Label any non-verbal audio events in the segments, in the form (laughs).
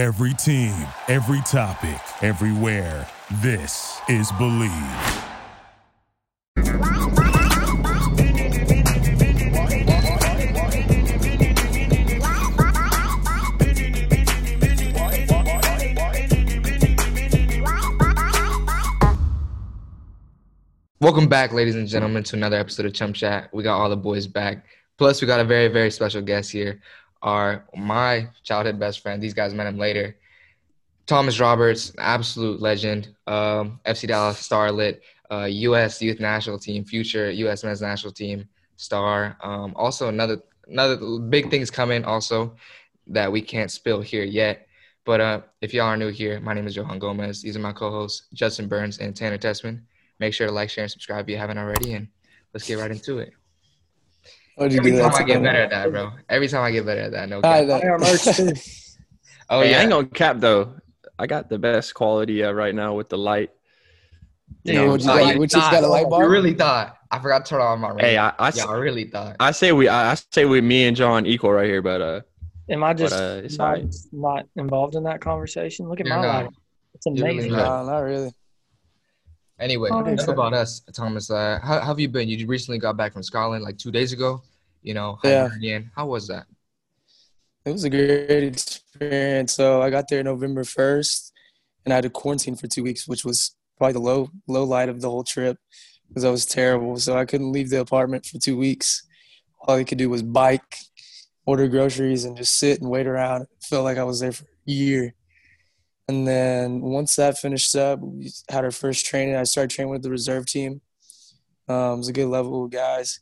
Every team, every topic, everywhere. This is Bleav. Welcome back, ladies and gentlemen, to another episode of Chum Chat. We got all the boys back. Plus, we got a very, very special guest here. Our my childhood best friend. These guys met him later. Thomas Roberts, absolute legend. Um, FC Dallas starlet, uh, U.S. Youth National Team, future U.S. Men's National Team star. Um, also, another another big things coming. Also, that we can't spill here yet. But uh, if y'all are new here, my name is Johan Gomez. These are my co-hosts, Justin Burns and Tanner Tessmann make sure to like, share, and subscribe if you haven't already. And let's get right into it. How'd you Every do time that? I get better at that, bro. Every time I get better at that, no. Cap. (laughs) Oh hey, I ain't gonna cap though. I got the best quality uh, right now with the light. You Yeah, know, what'd you Oh, got? you Which just got a light bar? You really thought I forgot to turn on my. hey, I, I, yeah, I really thought. I say we I, I say we me and John equal right here, but uh, Am I just uh, not, alright. not involved in that conversation? Look at You're my not. life. It's You're really amazing. not. No, not really. Anyway, Oh, enough about us, Thomas. Uh, how, how have you been? You recently got back from Scotland like two days ago. You know, Yeah. How was that? It was a great experience. So I got there November first, and I had to quarantine for two weeks, which was probably the low low light of the whole trip because I was terrible. So I couldn't leave the apartment for two weeks. All I could do was bike, order groceries, and just sit and wait around. It felt like I was there for a year. And then once that finished up, we had our first training. I started training with the reserve team. Um, it was a good level of guys.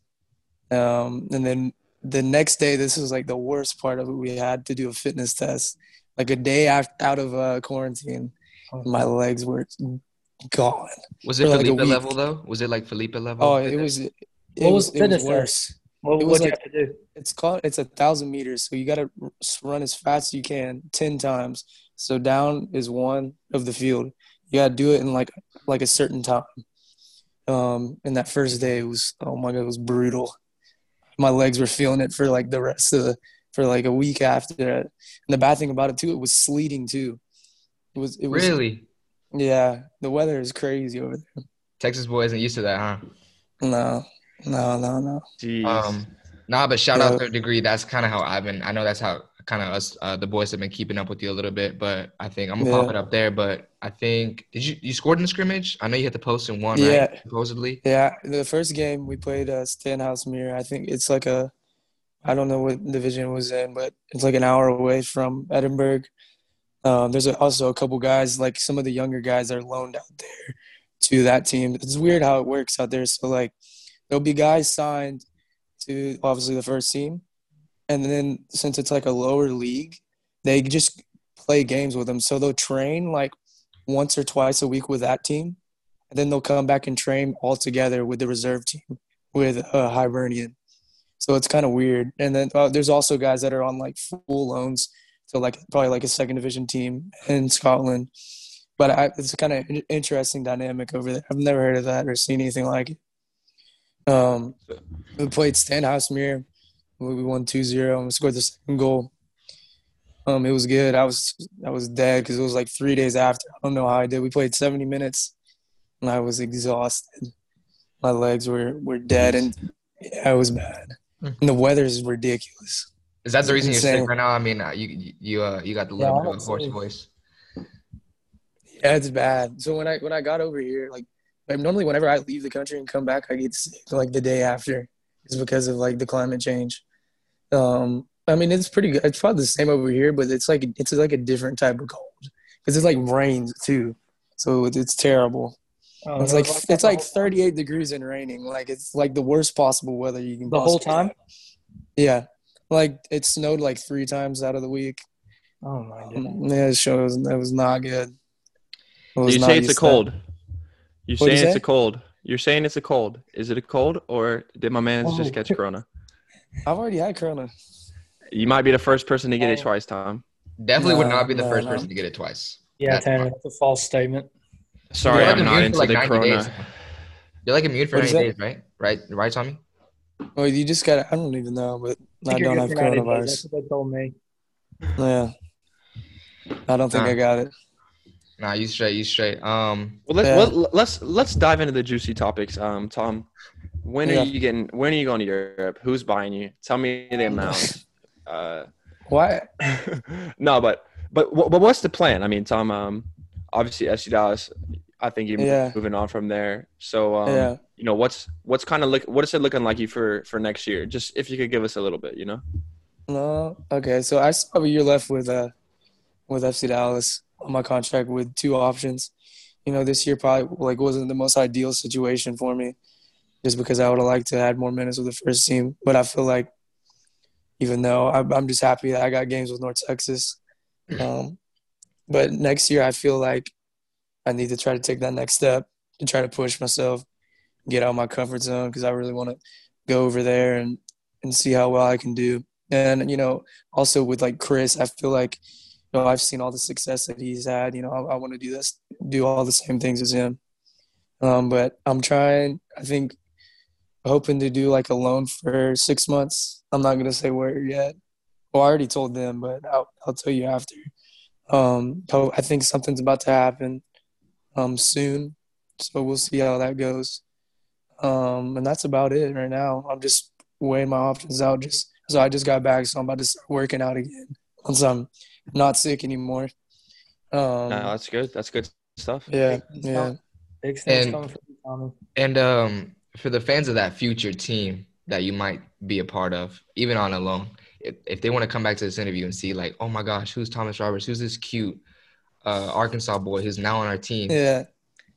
Um, and then the next day, this was like the worst part of it. We had to do a fitness test, like a day after, out of uh, quarantine. My legs were gone. Was it For, like, a Felipe week. level though? Was it like Felipe level? Oh, it was. It What was, was it was worse. What It what was do you like- have to do? It's called. It's a thousand meters, so you got to run as fast as you can, ten times. So down is one of the field. You got to do it in like like a certain time. Um, and that first day was oh my god, it was brutal. My legs were feeling it for like the rest of the for like a week after that. And the bad thing about it too, it was sleeting too. It was. It was really? Yeah, the weather is crazy over there. Texas boy isn't used to that, huh? No, no, no, no. Jeez. Um, nah, but shout out Yeah. third degree. That's kind of how I've been. I know that's how kind of us, uh, the boys, have been keeping up with you a little bit. But I think I'm gonna pop it up there. But I think did you you scored in the scrimmage? I know you hit the post in one, Yeah. right? Supposedly. Yeah, the first game we played uh, Stenhousemuir. I think it's like a, I don't know what division it was in, but it's like an hour away from Edinburgh. Um, there's also a couple guys, like some of the younger guys, are loaned out there to that team. It's weird how it works out there. So like, there'll be guys signed to obviously the first team, and then since it's like a lower league, they just play games with them. So they'll train like once or twice a week with that team and then they'll come back and train all together with the reserve team with uh, Hibernian. So it's kind of weird. And then uh, there's also guys that are on like full loans, so like probably like a second division team in Scotland. But I, it's kind of interesting dynamic over there. I've never heard of that or seen anything like it. Um, we played Stenhousemuir. We won 2-0 and we scored the second goal. Um, it was good. I was I was dead because it was like three days after. I don't know how I did. We played 70 minutes and I was exhausted. My legs were, were dead, and yeah, it was bad. Hmm. And the weather is ridiculous. Is that the reason you're sick right now? I mean, uh, you you uh, you got the little I bit of a hoarse voice. Yeah, it's bad. So when I when I got over here, like, like normally whenever I leave the country and come back, I get sick like the day after. It's because of like the climate change. Um, I mean, it's pretty good. It's probably the same over here, but it's like it's like a different type of cold because it's like rains too. So it's, it's terrible. Oh, It's it like it's like the whole- 38 degrees and raining. Like it's like the worst possible weather you can. the whole possibly time. have. Yeah, like it snowed like three times out of the week. Oh my goodness. Yeah, it shows that was not good. Was you not say it's a used to that. cold. You're What'd you saying it's say? a cold. You're saying it's a cold. Is it a cold or did my man just Oh. catch corona? I've already had Corona. You might be the first person to get it twice, Tom. Definitely would not be the no, first no. person to get it twice. Yeah, That's Tanner, fine. that's a false statement. Sorry, You're like I'm not immune into for like the 90 corona. days. You're like immune for What is 90 days, right? Right, right, Tommy. Well, you just got. It. I don't even know, but I think you're don't have good for 90 days. coronavirus. That's what they told me. Yeah. I don't think Nah. I got it. Nah, you straight, you straight. Um, Well, let, Yeah. well, let's let's dive into the juicy topics. Um, Tom, when Yeah. are you getting? When are you going to Europe? Who's buying you? Tell me the (laughs) amount. uh, Why? (laughs) no, but but but what's the plan? I mean, Tom. Um, obviously FC Dallas. I think you're Yeah. moving on from there. So um, Yeah. you know, what's what's kind of look what is it looking like you for for next year? Just if you could give us a little bit, you know. No. Okay. So I still have a year left with uh with FC Dallas on my contract with two options. You know, this year probably like wasn't the most ideal situation for me, just because I would have liked to add more minutes with the first team. But I feel like even though I'm, I'm just happy that I got games with North Texas. Um, but next year I feel like I need to try to take that next step to try to push myself, get out of my comfort zone because I really want to go over there and and see how well I can do. And you know, also with like Chris, I feel like you know I've seen all the success that he's had. You know, I, I want to do this, do all the same things as him. Um, but I'm trying. I think hoping to do like a loan for six months. I'm not gonna say where yet. Well, I already told them, but I'll I'll tell you after. Um, I think something's about to happen um soon, so we'll see how that goes. Um, and that's about it right now. I'm just weighing my options out. Just so I just got back, so I'm about to start working out again once I'm not sick anymore. Um, no, that's good. That's good stuff. yeah, yeah. Big things And- coming from you, Tommy. and um, for the fans of that future team that you might be a part of, even on a loan, if, if they want to come back to this interview and see like, oh my gosh, who's Thomas Roberts? Who's this cute uh, Arkansas boy who's now on our team? Yeah.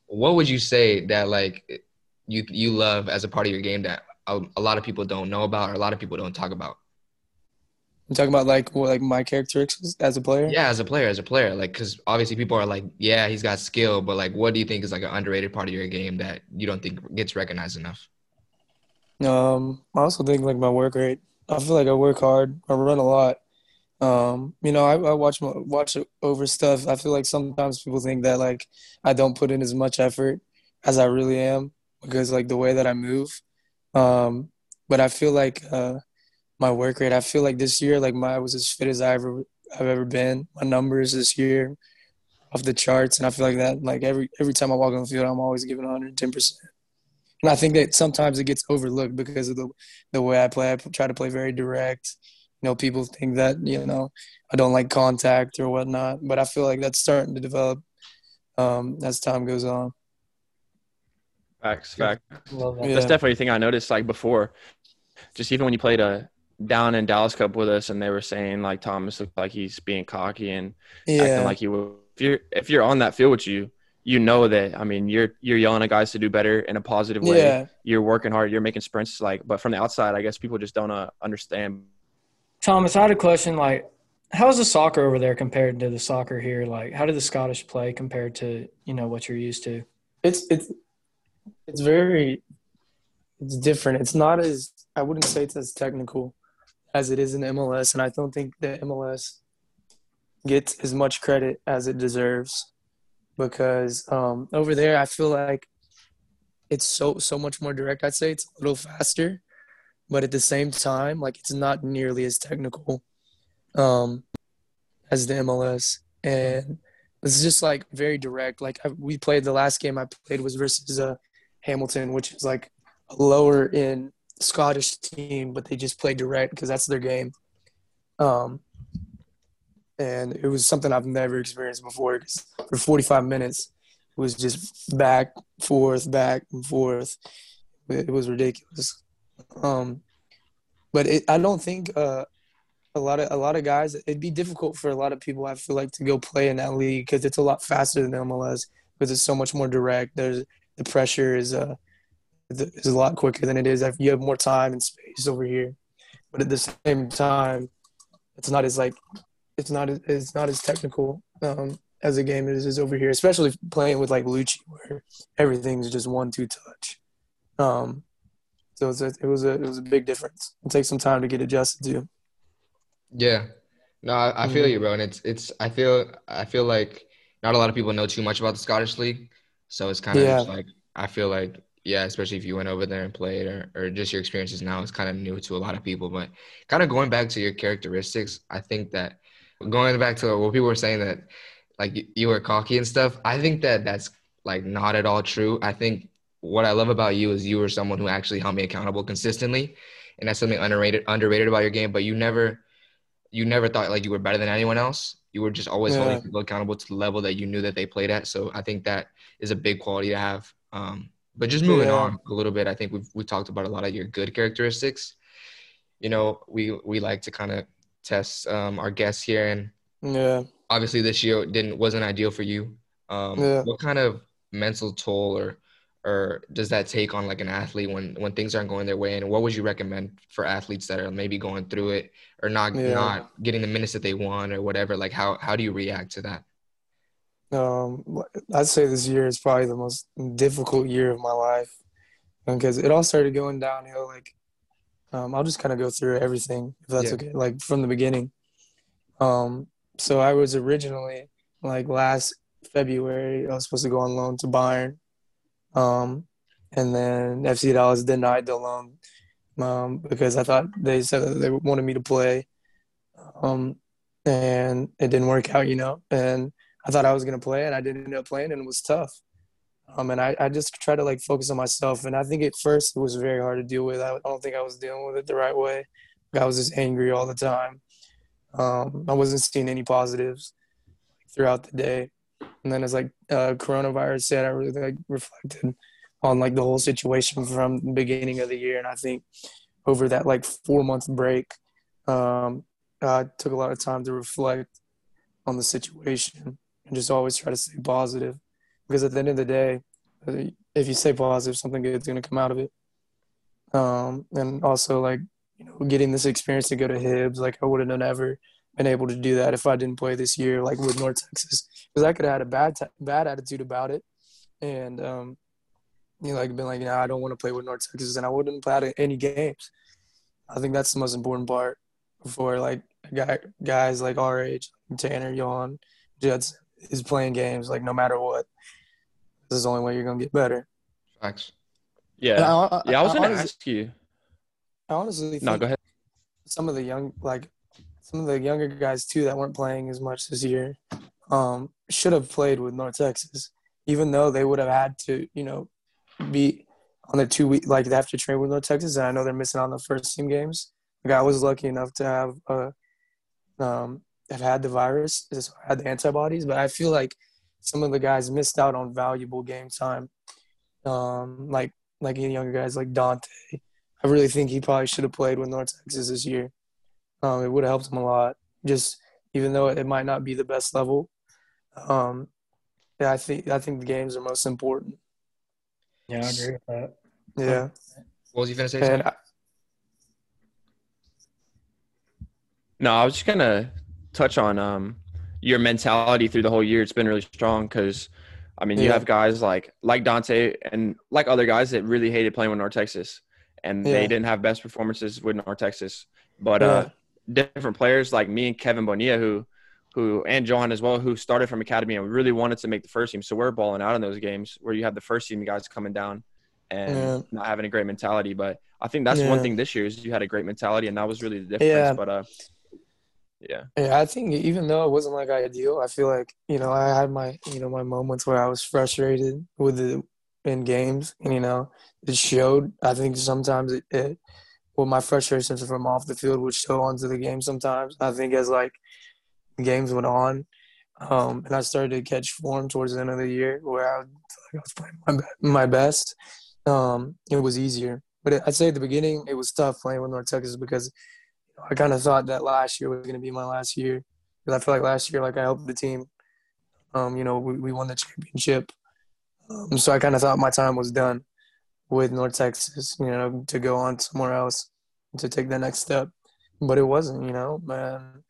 What would you say that like you you love as a part of your game that a, a lot of people don't know about or a lot of people don't talk about? I'm talking about like what, like my characteristics as a player. Yeah, as a player, as a player, like because obviously people are like, yeah, he's got skill, but like, what do you think is like an underrated part of your game that you don't think gets recognized enough? Um, I also think like my work rate. I feel like I work hard. I run a lot. Um, you know, I, I watch watch over stuff. I feel like sometimes people think that like I don't put in as much effort as I really am because like the way that I move. Um, but I feel like uh, my work rate. I feel like this year, like my I was as fit as I ever I've ever been. My numbers this year off the charts, and I feel like that like every every time I walk on the field, I'm always giving 110 percent. And I think that sometimes it gets overlooked because of the the way I play. I try to play very direct. You know, people think that you know I don't like contact or whatnot, but I feel like that's starting to develop um, as time goes on. Facts, facts. Love that. Yeah. That's definitely a thing I noticed like before. Just even when you played a down in Dallas Cup with us and they were saying like Thomas looked like he's being cocky and acting like you would if you're if you're on that field with you, you know that I mean you're you're yelling at guys to do better in a positive way. yeah, You're working hard, you're making sprints like but from the outside I guess people just don't uh, understand. Thomas, I had a question. Like, how's the soccer over there compared to the soccer here? Like, how do the Scottish play compared to you know what you're used to? it's it's it's very it's different. It's not as I wouldn't say it's as technical as it is in MLS, and I don't think the MLS gets as much credit as it deserves because um, over there I feel like it's so so much more direct. I'd say it's a little faster, but at the same time, like it's not nearly as technical um, as the MLS, and it's just like very direct. Like I, we played the last game I played was versus uh, Hamilton, which is like a lower in Scottish team, but they just play direct because that's their game. Um, and it was something I've never experienced before. 'cause for 45 minutes, it was just back, forth, back and forth. It was ridiculous. Um, but it, I don't think uh, a lot of a lot of guys. It'd be difficult for a lot of people. I feel like to go play in that league because it's a lot faster than MLS because it's so much more direct. There's the pressure is uh is a lot quicker than it is if you have more time and space over here. But at the same time, it's not as like it's not as it's not as technical um, as a game as it is over here, especially playing with like Luchi, where everything's just one two touch. Um, so it's a, it was a it was a big difference. It takes some time to get adjusted to. Yeah. No, I, I feel you, bro. And it's it's I feel I feel like not a lot of people know too much about the Scottish League. So it's kind of Yeah. like I feel like yeah, especially if you went over there and played or, or just your experiences now is kind of new to a lot of people. But kind of going back to your characteristics, I think that going back to what people were saying that like you were cocky and stuff. I think that that's like not at all true. I think what I love about you is you were someone who actually held me accountable consistently, and that's something underrated underrated about your game. But you never you never thought like you were better than anyone else. You were just always Yeah. holding people accountable to the level that you knew that they played at. So I think that is a big quality to have. Um, but just moving Yeah. on a little bit, I think we've we talked about a lot of your good characteristics. You know, we we like to kind of test um, our guests here, and Yeah. obviously this year didn't wasn't ideal for you. Um, Yeah. What kind of mental toll or or does that take on like an athlete when when things aren't going their way? And what would you recommend for athletes that are maybe going through it or not Yeah. not getting the minutes that they want or whatever? Like how how do you react to that? Um, I'd say this year is probably the most difficult year of my life because it all started going downhill. Like, um, I'll just kind of go through everything if that's Yeah. okay. Like from the beginning. Um, so I was originally like last February, I was supposed to go on loan to Bayern, um, and then FC Dallas denied the loan um, because I thought they said that they wanted me to play, um, and it didn't work out, you know, and. I thought I was gonna play and I didn't end up playing and it was tough. Um, and I, I just try to like focus on myself. And I think at first it was very hard to deal with. I don't think I was dealing with it the right way. I was just angry all the time. Um, I wasn't seeing any positives throughout the day. And then as like uh, coronavirus said, I really like reflected on like the whole situation from the beginning of the year. And I think over that like four month break, um, I took a lot of time to reflect on the situation and just always try to stay positive. Because at the end of the day if you stay positive something good's going to come out of it. Um, and also like you know getting this experience to go to Hibs like I would have never been able to do that if I didn't play this year like with North Texas. Because I could have had a bad t- bad attitude about it. And um, you know like been like you know I don't want to play with North Texas and I wouldn't play any games. I think that's the most important part for like guy, guys like our age Tanner Yawn Judson is playing games like no matter what. This is the only way you're gonna get better. Facts. Yeah. And I, yeah, I was gonna honestly, ask you. I honestly think No, go ahead. some of the young like some of the younger guys too that weren't playing as much this year um, should have played with North Texas, even though they would have had to, you know, be on the two week like they have to train with North Texas, and I know they're missing on the first team games. Like I was lucky enough to have a um, have had the virus, so I had the antibodies, but I feel like some of the guys missed out on valuable game time. Um, like like younger guys like Dante. I really think he probably should have played with North Texas this year. Um, it would have helped him a lot. Just even though it might not be the best level, um, yeah, I think I think the games are most important. Yeah, I agree with that. Yeah, What was you gonna say? I, No, I was just gonna touch on um your mentality through the whole year. It's been really strong because, I mean, you have guys like like Dante and like other guys that really hated playing with North Texas, and they didn't have best performances with North Texas. But uh, different players like me and Kevin Bonilla, who who and John as well, who started from academy and really wanted to make the first team. So we're balling out in those games where you have the first team guys coming down and Yeah. not having a great mentality. But I think that's one thing this year is you had a great mentality, and that was really the difference. Yeah. But uh, yeah. Yeah, I think even though it wasn't like ideal, I feel like you know I had my you know my moments where I was frustrated with the in games, and you know it showed. I think sometimes it, it well my frustrations from off the field would show onto the game. Sometimes I think as like the games went on, um, and I started to catch form towards the end of the year where I, like I was playing my my best. Um, it was easier, but I'd say at the beginning it was tough playing with North Texas because I kind of thought that last year was going to be my last year because I feel like last year, like I helped the team. Um, you know, we, we won the championship, um, so I kind of thought my time was done with North Texas. You know, to go on somewhere else to take the next step, but it wasn't. You know, man,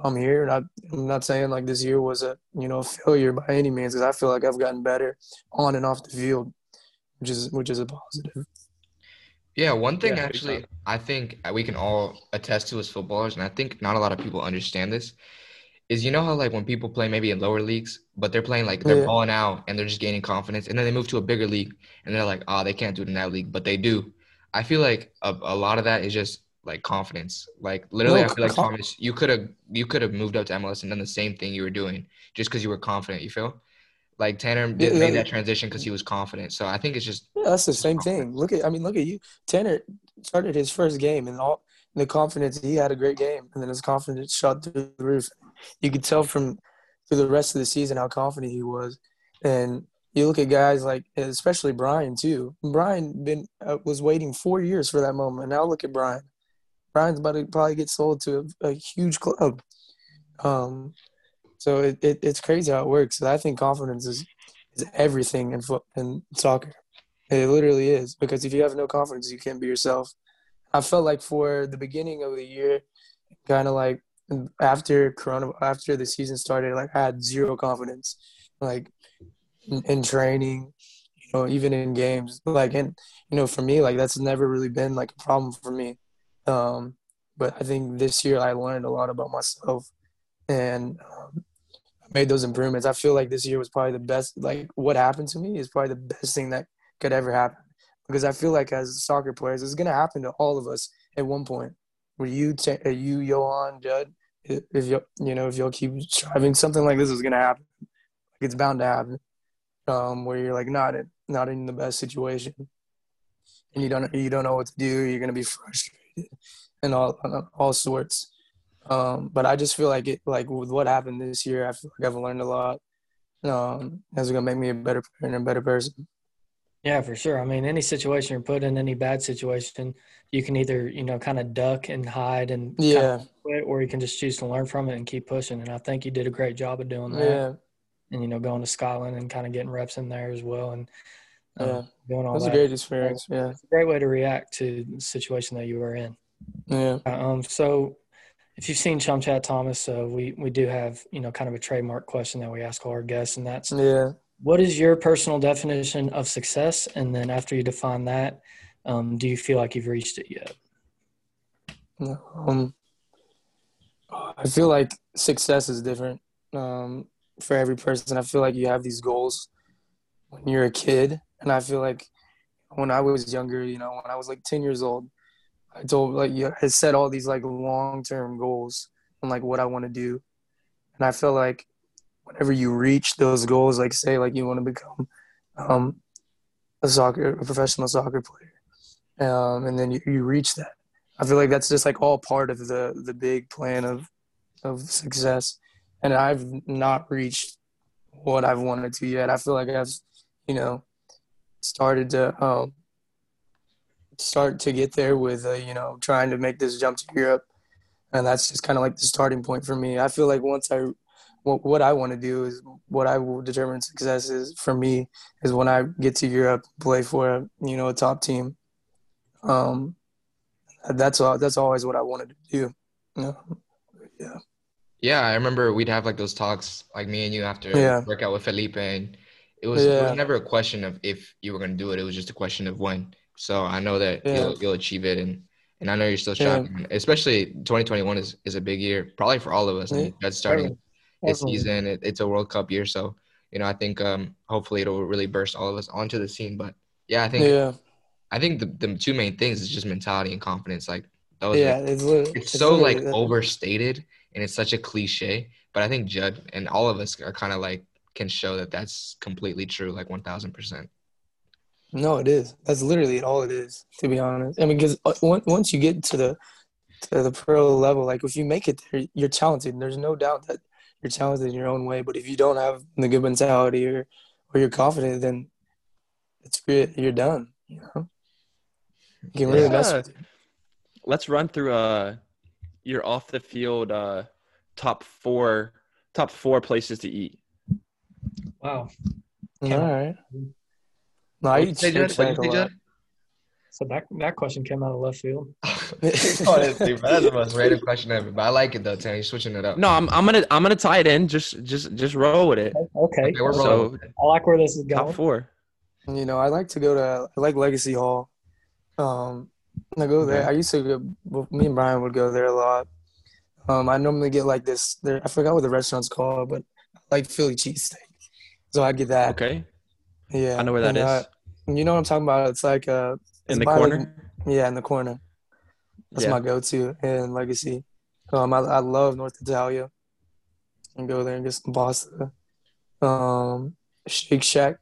I'm here, I'm not saying like this year was a you know failure by any means because I feel like I've gotten better on and off the field, which is which is a positive. Yeah, one thing Yeah, actually. I think uh, we can all attest to as footballers, and I think not a lot of people understand this, is you know how like when people play maybe in lower leagues, but they're playing like they're Yeah. balling out and they're just gaining confidence, and then they move to a bigger league and they're like, oh, they can't do it in that league, but they do. I feel like a, a lot of that is just like confidence. Like literally, No, I feel like Thomas, you could have you could have moved up to MLS and done the same thing you were doing just because you were confident. You feel like Tanner did, Yeah, made that transition because he was confident. So I think it's just Yeah, that's the same thing. Look at, I mean, look at you. Tanner started his first game, and all the confidence he had a great game, and then his confidence shot through the roof. You could tell from through the rest of the season how confident he was, and you look at guys like, especially Bryan too. Bryan been uh, was waiting four years for that moment. Now look at Bryan. Bryan's about to probably get sold to a, a huge club. Um, so it, it it's crazy how it works. I think confidence is is everything in foot in soccer. It literally is because if you have no confidence, you can't be yourself. I felt like for the beginning of the year, kind of like after Corona, after the season started, like I had zero confidence, like in, in training, you know, even in games. Like, and you know, for me, like that's never really been like a problem for me. Um, but I think this year I learned a lot about myself, and um, made those improvements. I feel like this year was probably the best. Like what happened to me is probably the best thing that could ever happen because I feel like as soccer players, it's gonna happen to all of us at one point. Where you, uh, you, Johan, Judd, if you, you know, if you'll keep striving, something like this is gonna happen. Like it's bound to happen. Um, where you're like not in, not in the best situation, and you don't you don't know what to do. You're gonna be frustrated, and all all sorts. Um, but I just feel like it, like with what happened this year, I feel like I've learned a lot. Um, that's gonna make me a better player and a better person. Yeah, for sure. I mean, any situation you're put in, any bad situation, you can either, you know, kind of duck and hide and Yeah, quit, or you can just choose to learn from it and keep pushing. And I think you did a great job of doing that. yeah, And, you know, going to Scotland and kind of getting reps in there as well and um, yeah. doing all was a great experience. Yeah, It's a great way to react to the situation that you were in. yeah. Um, so if you've seen Chum Chat Thomas, uh, we, we do have, you know, kind of a trademark question that we ask all our guests, and that's Yeah. what is your personal definition of success? And then after you define that, um, do you feel like you've reached it yet? Um, I feel like success is different um, for every person. I feel like you have these goals when you're a kid, and I feel like when I was younger, you know, when I was like ten years old, I told like you I set all these like long term goals and like what I want to do, and I feel like whenever you reach those goals, like say like you want to become um, a soccer, a professional soccer player, um, and then you, you reach that. I feel like that's just like all part of the the big plan of of success, and I've not reached what I've wanted to yet. I feel like I've, you know, started to um, start to get there with uh, you know trying to make this jump to Europe, and that's just kind of like the starting point for me. I feel like once I what, what I want to do is what I will determine success is for me is when I get to Europe, play for a, you know a top team. Um, that's all. That's always what I wanted to do. Yeah. Yeah. Yeah, I remember we'd have like those talks, like me and you after Yeah. workout with Felipe, and it was it was never a question of if you were gonna do it. It was just a question of when. So I know that Yeah. you'll you'll achieve it, and and I know you're still Yeah. Especially 2021 is is a big year, probably for all of us. Yeah. That's starting this season. It, it's a World Cup year, so you know I think um hopefully it'll really burst all of us onto the scene. But yeah, I think Yeah. I think the, the two main things is just mentality and confidence. Like those Yeah. are, It's, lit- it's so like overstated and it's such a cliche. But I think Judd and all of us are kind of like can show that that's completely true, like one thousand percent. No, it is. That's literally all it is. To be honest, I mean, because once you get to the to the pro level, like if you make it there, you're talented. There's no doubt that you're talented in your own way. But if you don't have the good mentality or or you're confident, then it's good. You're done. You know, you can really mess with it. Let's run through uh your off the field uh top four top four places to eat. Wow. All Can- right. No, I What'd you eat say, Shake Judd? What'd Shack you a say, lot. Judd? So that that question came out of left field. (laughs) (laughs) Honestly, that's the most random question ever. But I like it though, Tanny. You're switching it up. No, I'm I'm gonna I'm gonna tie it in. Just just just roll with it. Okay. Okay, we're So rolling. I like where this is going. top going. four. You know, I like to go to I like Legacy Hall. Um, I go there. Okay. I used to go. Me and Bryan would go there a lot. Um, I normally get like this. There, I forgot what the restaurant's called, but I like Philly cheesesteak. So I get that. Okay, Yeah, I know where that and, is. uh, you know what I'm talking about? It's like uh, In the like, corner. yeah, in the corner. That's Yeah. my go-to and Legacy. Um, I, I love North Italia. And go there and get some pasta. Um, Shake Shack.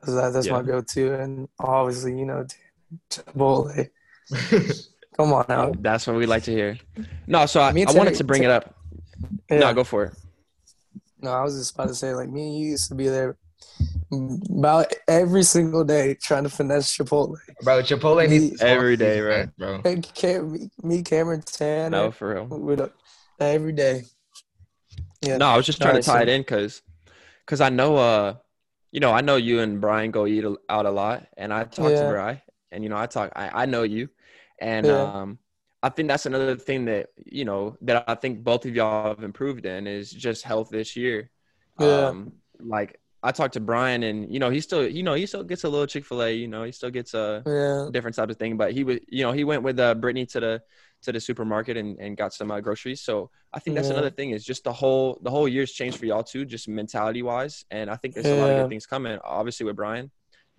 That's, that, that's my go-to, and obviously, you know, Chipotle. (laughs) Come on now. That's what we like to hear. No, so I, I wanted to bring it up. Yeah. No, go for it. No, I was just about to say, like, me and you used to be there about every single day trying to finesse Chipotle. Bro, Chipotle needs to Every sponsor day, these bro. events, bro. Hey, Cam, me, me, Cameron, Tan, No, for real. with a, every day. Yeah. No, I was just trying Alright, to tie so- it in because, because I know, uh, you know, I know you and Bryan go eat out a lot, and I talk Yeah. to Bryan, and you know, I talk, I, I know you, and Yeah. um, I think that's another thing that you know that I think both of y'all have improved in is just health this year. Yeah. Um, like I talked to Bryan, and you know, he still, you know, he still gets a little Chick Fil A, you know, he still gets a Yeah. different type of thing. But he was, you know, he went with uh, Brittany to the to the supermarket and, and got some uh, groceries. So I think that's Yeah. another thing is just the whole the whole year's changed for y'all too, just mentality wise. And I think there's a lot of good things coming. Obviously with Bryan,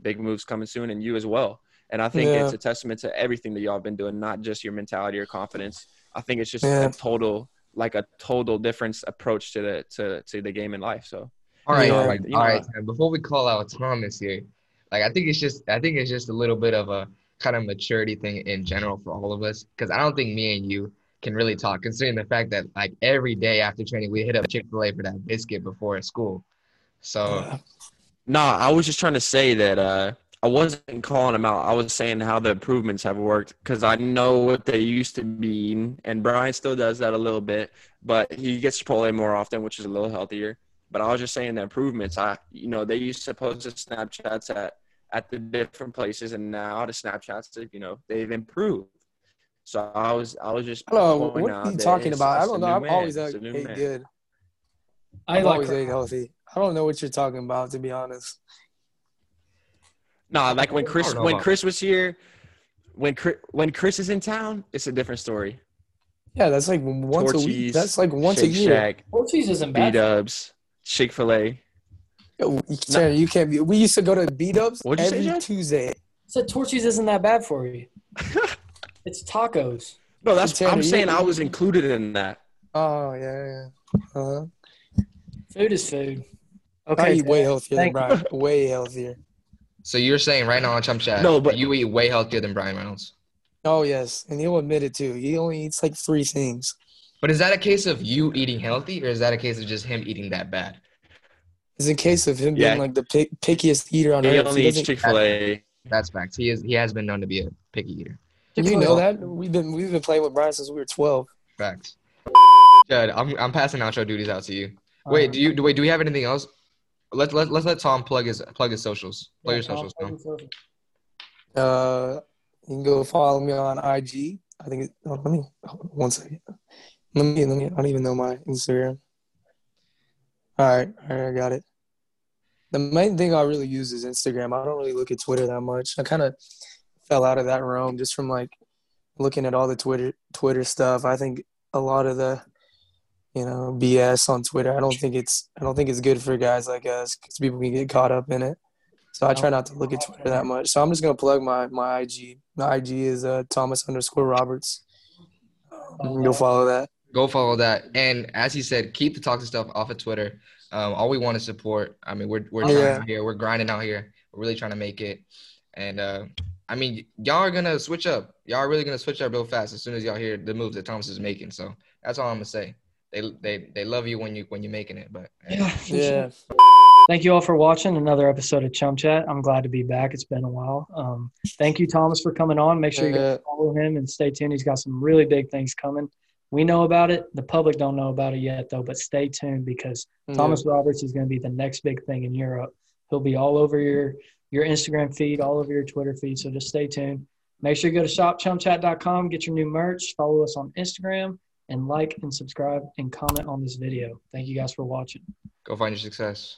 big moves coming soon, and you as well. And I think Yeah. it's a testament to everything that y'all have been doing, not just your mentality or confidence. I think it's just Yeah. a total like a total difference approach to the to to the game in life. So All right, Yeah. all right, You all know- right. Sam, Before we call out Thomas here, like I think it's just I think it's just a little bit of a kind of maturity thing in general for all of us because I don't think me and you can really talk considering the fact that like every day after training we hit up Chick Fil A for that biscuit before school. So Yeah. Nah, I was just trying to say that uh, I wasn't calling them out. I was saying how the improvements have worked because I know what they used to be and Bryan still does that a little bit, but he gets Chipotle more often, which is a little healthier. But I was just saying the improvements. I, you know, they used to post the Snapchats at at the different places, and now the Snapchats, you know, they've improved. So I was, I was just. I don't know. pointing What are you talking about? I don't know. I've always It's ate a new good. I I've like always ate healthy. I don't know what you're talking about, to be honest. Nah, like when Chris when Chris was here, when Chris, when Chris is in town, it's a different story. Yeah, that's like once a week. That's like once Shake a year. Shack, Ortiz isn't bad. B bad. Dubs, Chick Fil A. Yo, you can't, you can't be. We used to go to beat ups What'd you say, every Jed? Tuesday. I said Torchy's isn't that bad for you. (laughs) it's tacos. No, that's Tanner, I'm you- saying I was included in that. Oh yeah, yeah. Uh-huh. Food is food. Okay. I Okay. eat way healthier than Bryan. way healthier. so you're saying right now on Chum Chat, No, but- you eat way healthier than Bryan Reynolds. Oh yes, and he'll admit it too. He only eats like three things. But is that a case of you eating healthy, or is that a case of just him eating that bad? It's a case of him Yeah. being like the pick, pickiest eater on He earth. only He eats Chick Fil A. That's facts. He is. He has been known to be a picky eater. Did you know that we've been we've been playing with Bryan since we were twelve. Facts. Judd, I'm I'm passing outro duties out to you. Wait, do you do wait? Do we have anything else? Let let let's let Tom plug his plug his socials. Plug your socials, Tom. Uh, you can go follow me on IG. I think. It, oh, let me one second. Let me let me. I don't even know my Instagram. All right, all right, I got it. The main thing I really use is Instagram. I don't really look at Twitter that much. I kind of fell out of that realm just from like looking at all the Twitter Twitter stuff. I think a lot of the you know BS on Twitter. I don't think it's I don't think it's good for guys like us because people can get caught up in it. So I try not to look at Twitter that much. So I'm just gonna plug my my IG. My IG is uh, Thomas underscore Roberts. Um, Go follow that. Go follow that. And as he said, keep the toxic stuff off of Twitter. Um, all we want is support. I mean, we're we're trying Yeah. out here. We're grinding out here. We're really trying to make it. And uh, I mean, y'all are gonna switch up. Y'all are really gonna switch up real fast as soon as y'all hear the moves that Thomas is making. So that's all I'm gonna say. They they they love you when you when you're making it. But Yeah. for Yeah. Thank you all for watching another episode of Chum Chat. I'm glad to be back. It's been a while. Um, thank you, Thomas, for coming on. Make sure you guys follow him and stay tuned. He's got some really big things coming. We know about it. The public don't know about it yet, though. But stay tuned because mm-hmm. Thomas Roberts is going to be the next big thing in Europe. He'll be all over your your Instagram feed, all over your Twitter feed. So just stay tuned. Make sure you go to shopchumchat.com, get your new merch, follow us on Instagram, and like and subscribe and comment on this video. Thank you guys for watching. go find your success.